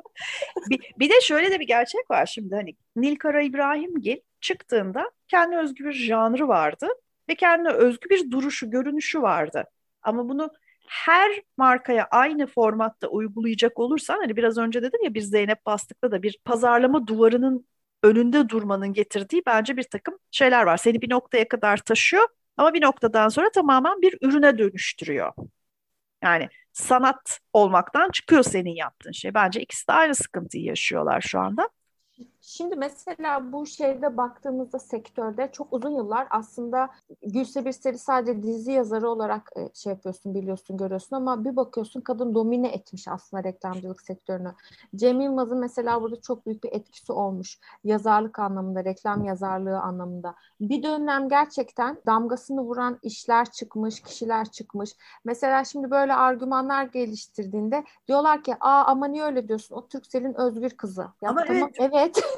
bir, bir de şöyle de bir gerçek var şimdi hani Nilkara İbrahimgil çıktığında kendi özgü bir janrı vardı ve kendine özgü bir duruşu, görünüşü vardı. Ama bunu her markaya aynı formatta uygulayacak olursan hani biraz önce dedim ya bir Zeynep Bastık'ta da bir pazarlama duvarının önünde durmanın getirdiği bence bir takım şeyler var. Seni bir noktaya kadar taşıyor ama bir noktadan sonra tamamen bir ürüne dönüştürüyor. Yani sanat olmaktan çıkıyor senin yaptığın şey. Bence ikisi de aynı sıkıntıyı yaşıyorlar şu anda. Şimdi mesela bu şeyde baktığımızda sektörde çok uzun yıllar aslında Gülse Birsel'i sadece dizi yazarı olarak e, şey yapıyorsun, biliyorsun, görüyorsun ama bir bakıyorsun kadın domine etmiş aslında reklamcılık sektörünü. Cem Yılmaz'ın mesela burada çok büyük bir etkisi olmuş. Yazarlık anlamında, reklam yazarlığı anlamında. Bir dönem gerçekten damgasını vuran işler çıkmış, kişiler çıkmış. Mesela şimdi böyle argümanlar geliştirdiğinde diyorlar ki aa ama niye öyle diyorsun? O Türksel'in özgür kızı. Ya ama tamam, evet. evet.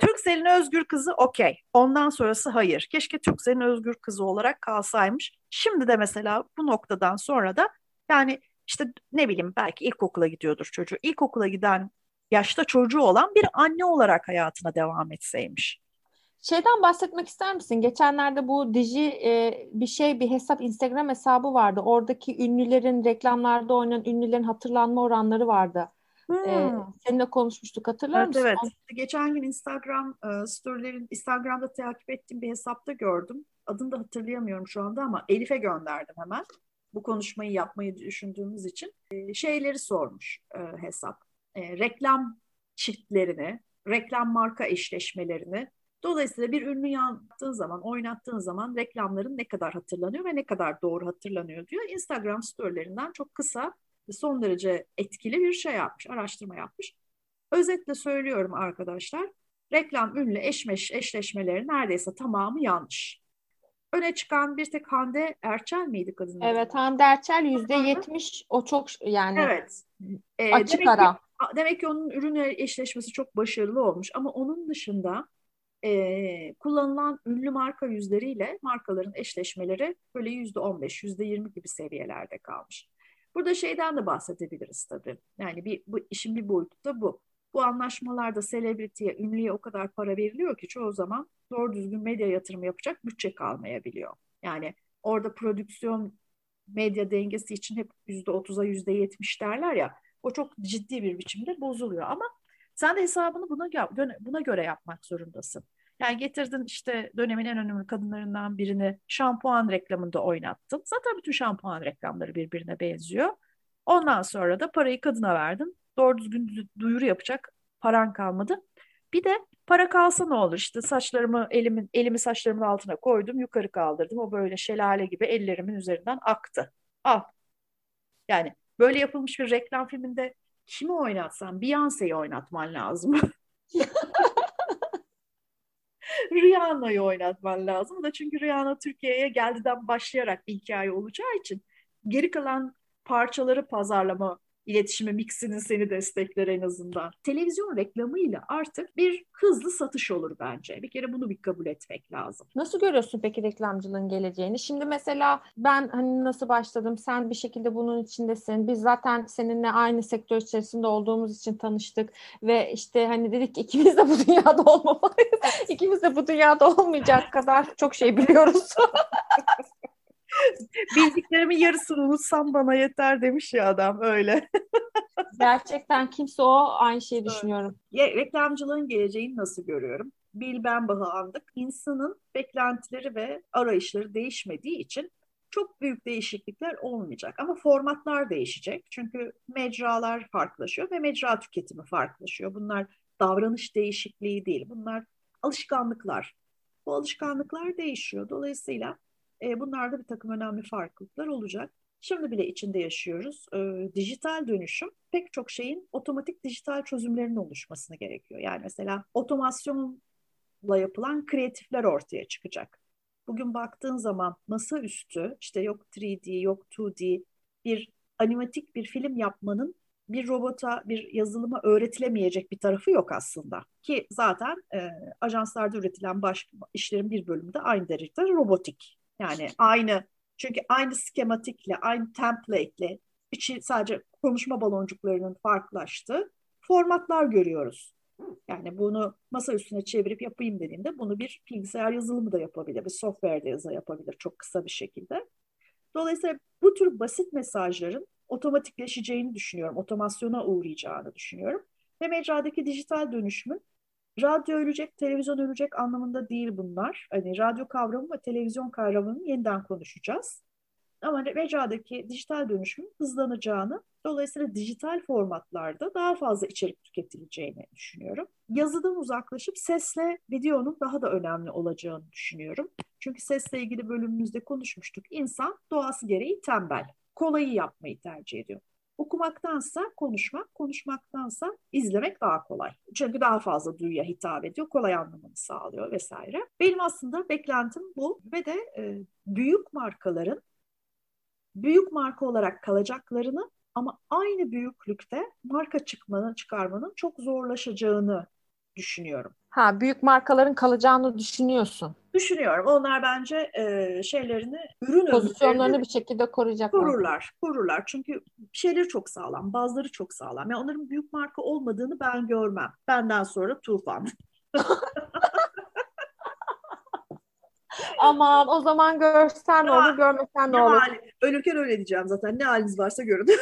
Türksel'in özgür kızı okey. Ondan sonrası hayır. Keşke Türksel'in özgür kızı olarak kalsaymış. Şimdi de mesela bu noktadan sonra da yani işte ne bileyim belki ilkokula gidiyordur çocuğu. İlkokula giden yaşta çocuğu olan bir anne olarak hayatına devam etseymiş. Şeyden bahsetmek ister misin? Geçenlerde bu Diji e, bir şey bir hesap Instagram hesabı vardı. Oradaki ünlülerin reklamlarda oynayan ünlülerin hatırlanma oranları vardı. Ee, hmm. Ee, seninle konuşmuştuk hatırlar evet, mısın? Evet. Geçen gün Instagram e, storylerin Instagram'da takip ettiğim bir hesapta gördüm. Adını da hatırlayamıyorum şu anda ama Elif'e gönderdim hemen. Bu konuşmayı yapmayı düşündüğümüz için e, şeyleri sormuş e, hesap. E, reklam çiftlerini, reklam marka eşleşmelerini Dolayısıyla bir ünlü yaptığın zaman, oynattığın zaman reklamların ne kadar hatırlanıyor ve ne kadar doğru hatırlanıyor diyor. Instagram storylerinden çok kısa son derece etkili bir şey yapmış, araştırma yapmış. Özetle söylüyorum arkadaşlar, reklam ünlü eşmeş eşleşmeleri neredeyse tamamı yanlış. Öne çıkan bir tek Hande Erçel miydi kadın? Evet Hande Erçel yüzde yetmiş o çok yani evet. Ee, açık demek ara. Ki, demek ki onun ürün eşleşmesi çok başarılı olmuş ama onun dışında e, kullanılan ünlü marka yüzleriyle markaların eşleşmeleri böyle yüzde on beş, yüzde yirmi gibi seviyelerde kalmış. Burada şeyden de bahsedebiliriz tabii. Yani bir, bu işin bir boyutu da bu. Bu anlaşmalarda selebritiye, ünlüye o kadar para veriliyor ki çoğu zaman doğru düzgün medya yatırımı yapacak bütçe kalmayabiliyor. Yani orada prodüksiyon medya dengesi için hep yüzde otuza yüzde yetmiş derler ya o çok ciddi bir biçimde bozuluyor ama sen de hesabını buna, buna göre yapmak zorundasın. Yani getirdin işte dönemin en önemli kadınlarından birini şampuan reklamında oynattın. Zaten bütün şampuan reklamları birbirine benziyor. Ondan sonra da parayı kadına verdin. Doğru düzgün duyuru yapacak paran kalmadı. Bir de para kalsa ne olur işte saçlarımı elimin elimi saçlarımın altına koydum yukarı kaldırdım o böyle şelale gibi ellerimin üzerinden aktı. Al. Yani böyle yapılmış bir reklam filminde kimi oynatsan Beyoncé'yi oynatman lazım. Rihanna'yı oynatman lazım. O da çünkü Rihanna Türkiye'ye geldiden başlayarak bir hikaye olacağı için geri kalan parçaları pazarlama iletişimi mixinin seni destekler en azından. Televizyon reklamıyla artık bir hızlı satış olur bence. Bir kere bunu bir kabul etmek lazım. Nasıl görüyorsun peki reklamcılığın geleceğini? Şimdi mesela ben hani nasıl başladım? Sen bir şekilde bunun içindesin. Biz zaten seninle aynı sektör içerisinde olduğumuz için tanıştık ve işte hani dedik ki ikimiz de bu dünyada olmamalıyız. ikimiz de bu dünyada olmayacak kadar çok şey biliyoruz. Bildiklerimin yarısını unutsam bana yeter demiş ya adam öyle. Gerçekten kimse o aynı şeyi düşünüyorum. Ya, reklamcılığın geleceğini nasıl görüyorum? Bil ben andık. İnsanın beklentileri ve arayışları değişmediği için çok büyük değişiklikler olmayacak. Ama formatlar değişecek. Çünkü mecralar farklılaşıyor ve mecra tüketimi farklılaşıyor. Bunlar davranış değişikliği değil. Bunlar alışkanlıklar. Bu alışkanlıklar değişiyor. Dolayısıyla e, bunlarda bir takım önemli farklılıklar olacak. Şimdi bile içinde yaşıyoruz. E, dijital dönüşüm pek çok şeyin otomatik dijital çözümlerinin oluşmasını gerekiyor. Yani mesela otomasyonla yapılan kreatifler ortaya çıkacak. Bugün baktığın zaman masaüstü işte yok 3D yok 2D bir animatik bir film yapmanın bir robota, bir yazılıma öğretilemeyecek bir tarafı yok aslında. Ki zaten e, ajanslarda üretilen baş, işlerin bir bölümü de aynı derecede robotik. Yani aynı çünkü aynı skematikle, aynı template'le içi sadece konuşma baloncuklarının farklılaştığı formatlar görüyoruz. Yani bunu masa üstüne çevirip yapayım dediğimde bunu bir bilgisayar yazılımı da yapabilir, bir software'de yazı yapabilir çok kısa bir şekilde. Dolayısıyla bu tür basit mesajların otomatikleşeceğini düşünüyorum, otomasyona uğrayacağını düşünüyorum. Ve mecradaki dijital dönüşümün radyo ölecek, televizyon ölecek anlamında değil bunlar. Hani radyo kavramı ve televizyon kavramını yeniden konuşacağız. Ama mecradaki dijital dönüşümün hızlanacağını, dolayısıyla dijital formatlarda daha fazla içerik tüketileceğini düşünüyorum. Yazıdan uzaklaşıp sesle videonun daha da önemli olacağını düşünüyorum. Çünkü sesle ilgili bölümümüzde konuşmuştuk. İnsan doğası gereği tembel. Kolayı yapmayı tercih ediyor. Okumaktansa konuşmak, konuşmaktansa izlemek daha kolay. Çünkü daha fazla duyuya hitap ediyor, kolay anlamanı sağlıyor vesaire. Benim aslında beklentim bu ve de e, büyük markaların büyük marka olarak kalacaklarını ama aynı büyüklükte marka çıkmanın, çıkarmanın çok zorlaşacağını düşünüyorum. Ha, büyük markaların kalacağını düşünüyorsun. Düşünüyorum. Onlar bence e, şeylerini, ürün pozisyonlarını bir şekilde koruyacaklar. Korurlar, korurlar. Çünkü şeyleri çok sağlam, bazıları çok sağlam. Yani onların büyük marka olmadığını ben görmem. Benden sonra Tufan. Aman o zaman görsen ne olur, görmesen ne, olur. Hali, ölürken öyle diyeceğim zaten. Ne haliniz varsa görün.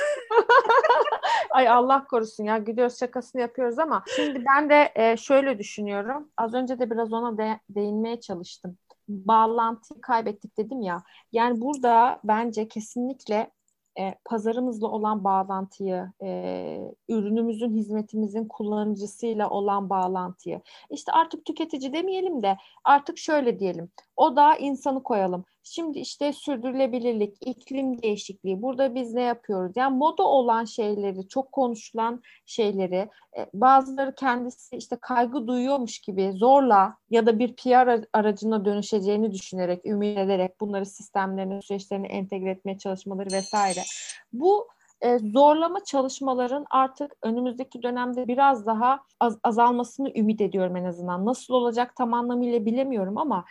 Ay Allah korusun ya gidiyoruz şakasını yapıyoruz ama şimdi ben de e, şöyle düşünüyorum. Az önce de biraz ona de, değinmeye çalıştım. Bağlantıyı kaybettik dedim ya. Yani burada bence kesinlikle e, pazarımızla olan bağlantıyı, e, ürünümüzün, hizmetimizin kullanıcısıyla olan bağlantıyı. İşte artık tüketici demeyelim de artık şöyle diyelim. O da insanı koyalım. Şimdi işte sürdürülebilirlik, iklim değişikliği. Burada biz ne yapıyoruz? Yani moda olan şeyleri, çok konuşulan şeyleri e, bazıları kendisi işte kaygı duyuyormuş gibi zorla ya da bir PR aracına dönüşeceğini düşünerek, ümit ederek bunları sistemlerine, süreçlerine entegre etmeye çalışmaları vesaire. Bu e, zorlama çalışmaların artık önümüzdeki dönemde biraz daha az, azalmasını ümit ediyorum en azından. Nasıl olacak tam anlamıyla bilemiyorum ama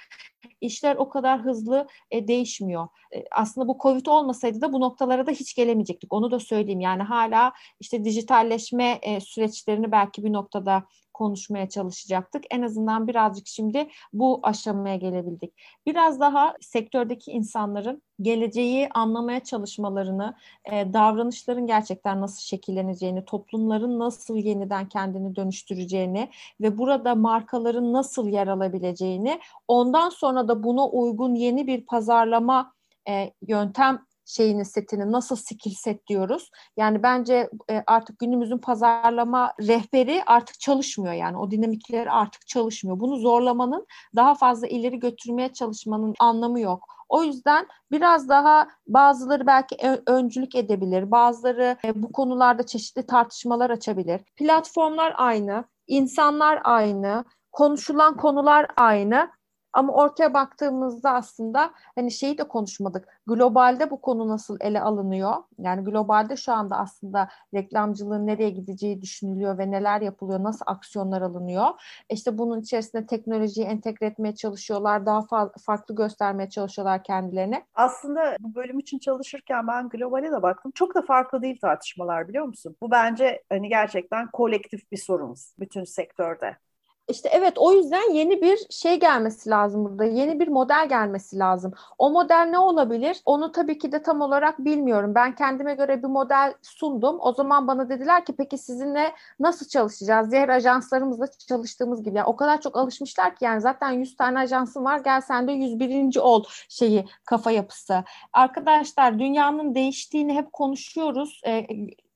işler o kadar hızlı e, değişmiyor. E, aslında bu Covid olmasaydı da bu noktalara da hiç gelemeyecektik. Onu da söyleyeyim. Yani hala işte dijitalleşme e, süreçlerini belki bir noktada konuşmaya çalışacaktık. En azından birazcık şimdi bu aşamaya gelebildik. Biraz daha sektördeki insanların geleceği anlamaya çalışmalarını, e, davranışların gerçekten nasıl şekilleneceğini, toplumların nasıl yeniden kendini dönüştüreceğini ve burada markaların nasıl yer alabileceğini, ondan sonra da buna uygun yeni bir pazarlama e, yöntem şeyini setini nasıl skill set diyoruz. Yani bence e, artık günümüzün pazarlama rehberi artık çalışmıyor yani o dinamikleri artık çalışmıyor. Bunu zorlamanın daha fazla ileri götürmeye çalışmanın anlamı yok. O yüzden biraz daha bazıları belki öncülük edebilir, bazıları e, bu konularda çeşitli tartışmalar açabilir. Platformlar aynı, insanlar aynı, konuşulan konular aynı ama ortaya baktığımızda aslında hani şeyi de konuşmadık. Globalde bu konu nasıl ele alınıyor? Yani globalde şu anda aslında reklamcılığın nereye gideceği düşünülüyor ve neler yapılıyor, nasıl aksiyonlar alınıyor? İşte bunun içerisinde teknolojiyi entegre etmeye çalışıyorlar, daha fa- farklı göstermeye çalışıyorlar kendilerine. Aslında bu bölüm için çalışırken ben globale de baktım. Çok da farklı değil tartışmalar biliyor musun? Bu bence hani gerçekten kolektif bir sorun bütün sektörde. İşte evet o yüzden yeni bir şey gelmesi lazım burada. Yeni bir model gelmesi lazım. O model ne olabilir? Onu tabii ki de tam olarak bilmiyorum. Ben kendime göre bir model sundum. O zaman bana dediler ki peki sizinle nasıl çalışacağız? Diğer ajanslarımızla çalıştığımız gibi. Yani o kadar çok alışmışlar ki yani zaten 100 tane ajansın var gel sen de 101. ol şeyi kafa yapısı. Arkadaşlar dünyanın değiştiğini hep konuşuyoruz. Ee,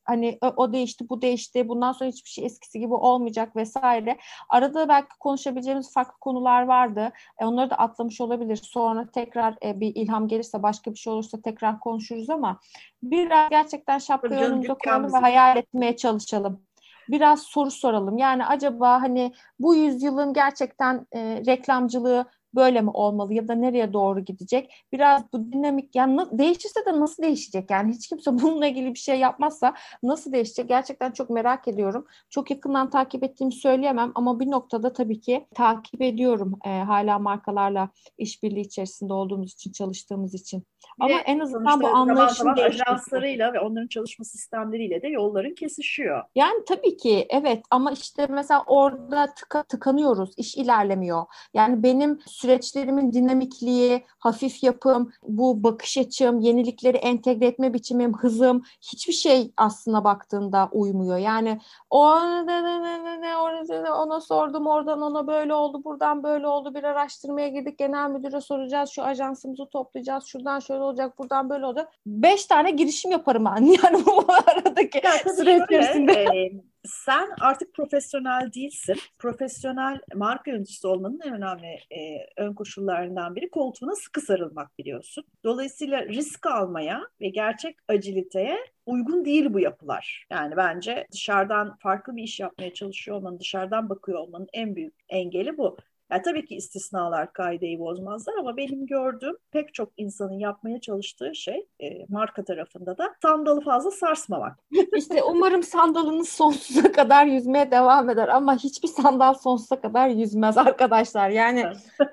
hani o değişti, bu değişti, bundan sonra hiçbir şey eskisi gibi olmayacak vesaire. Arada belki konuşabileceğimiz farklı konular vardı. E, onları da atlamış olabilir. Sonra tekrar e, bir ilham gelirse, başka bir şey olursa tekrar konuşuruz ama biraz gerçekten şapkayı önümüze koyalım ve hayal etmeye çalışalım biraz soru soralım. Yani acaba hani bu yüzyılın gerçekten e, reklamcılığı böyle mi olmalı ya da nereye doğru gidecek? Biraz bu dinamik yani değişirse de nasıl değişecek? Yani hiç kimse bununla ilgili bir şey yapmazsa nasıl değişecek? Gerçekten çok merak ediyorum. Çok yakından takip ettiğimi söyleyemem ama bir noktada tabii ki takip ediyorum. E, hala markalarla işbirliği içerisinde olduğumuz için, çalıştığımız için. Ama ve en azından bu anlayışın ajanslarıyla ve onların çalışma sistemleriyle de yolların kesişiyor. Yani tabii ki evet ama işte mesela orada tıka, tıkanıyoruz. iş ilerlemiyor. Yani benim süreçlerimin dinamikliği, hafif yapım, bu bakış açım, yenilikleri entegre etme biçimim, hızım hiçbir şey aslında baktığında uymuyor. Yani o ona sordum oradan ona böyle oldu buradan böyle oldu bir araştırmaya girdik genel müdüre soracağız şu ajansımızı toplayacağız şuradan şöyle olacak, buradan böyle olacak. Beş tane girişim yaparım ben yani bu aradaki süre içerisinde. E, sen artık profesyonel değilsin. Profesyonel marka yöneticisi olmanın en önemli e, ön koşullarından biri koltuğuna sıkı sarılmak biliyorsun. Dolayısıyla risk almaya ve gerçek aciliteye uygun değil bu yapılar. Yani bence dışarıdan farklı bir iş yapmaya çalışıyor olmanın, dışarıdan bakıyor olmanın en büyük engeli bu. Yani tabii ki istisnalar kaideyi bozmazlar ama benim gördüğüm pek çok insanın yapmaya çalıştığı şey e, marka tarafında da sandalı fazla sarsmamak. İşte umarım sandalınız sonsuza kadar yüzmeye devam eder ama hiçbir sandal sonsuza kadar yüzmez arkadaşlar. Yani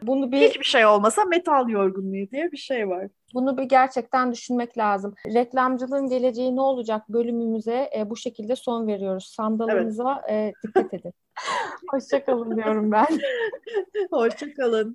bunu bir hiçbir şey olmasa metal yorgunluğu diye bir şey var. Bunu bir gerçekten düşünmek lazım. Reklamcılığın geleceği ne olacak bölümümüze e, bu şekilde son veriyoruz. Sandalınıza evet. e, dikkat edin. Hoşçakalın diyorum ben. Hoşçakalın.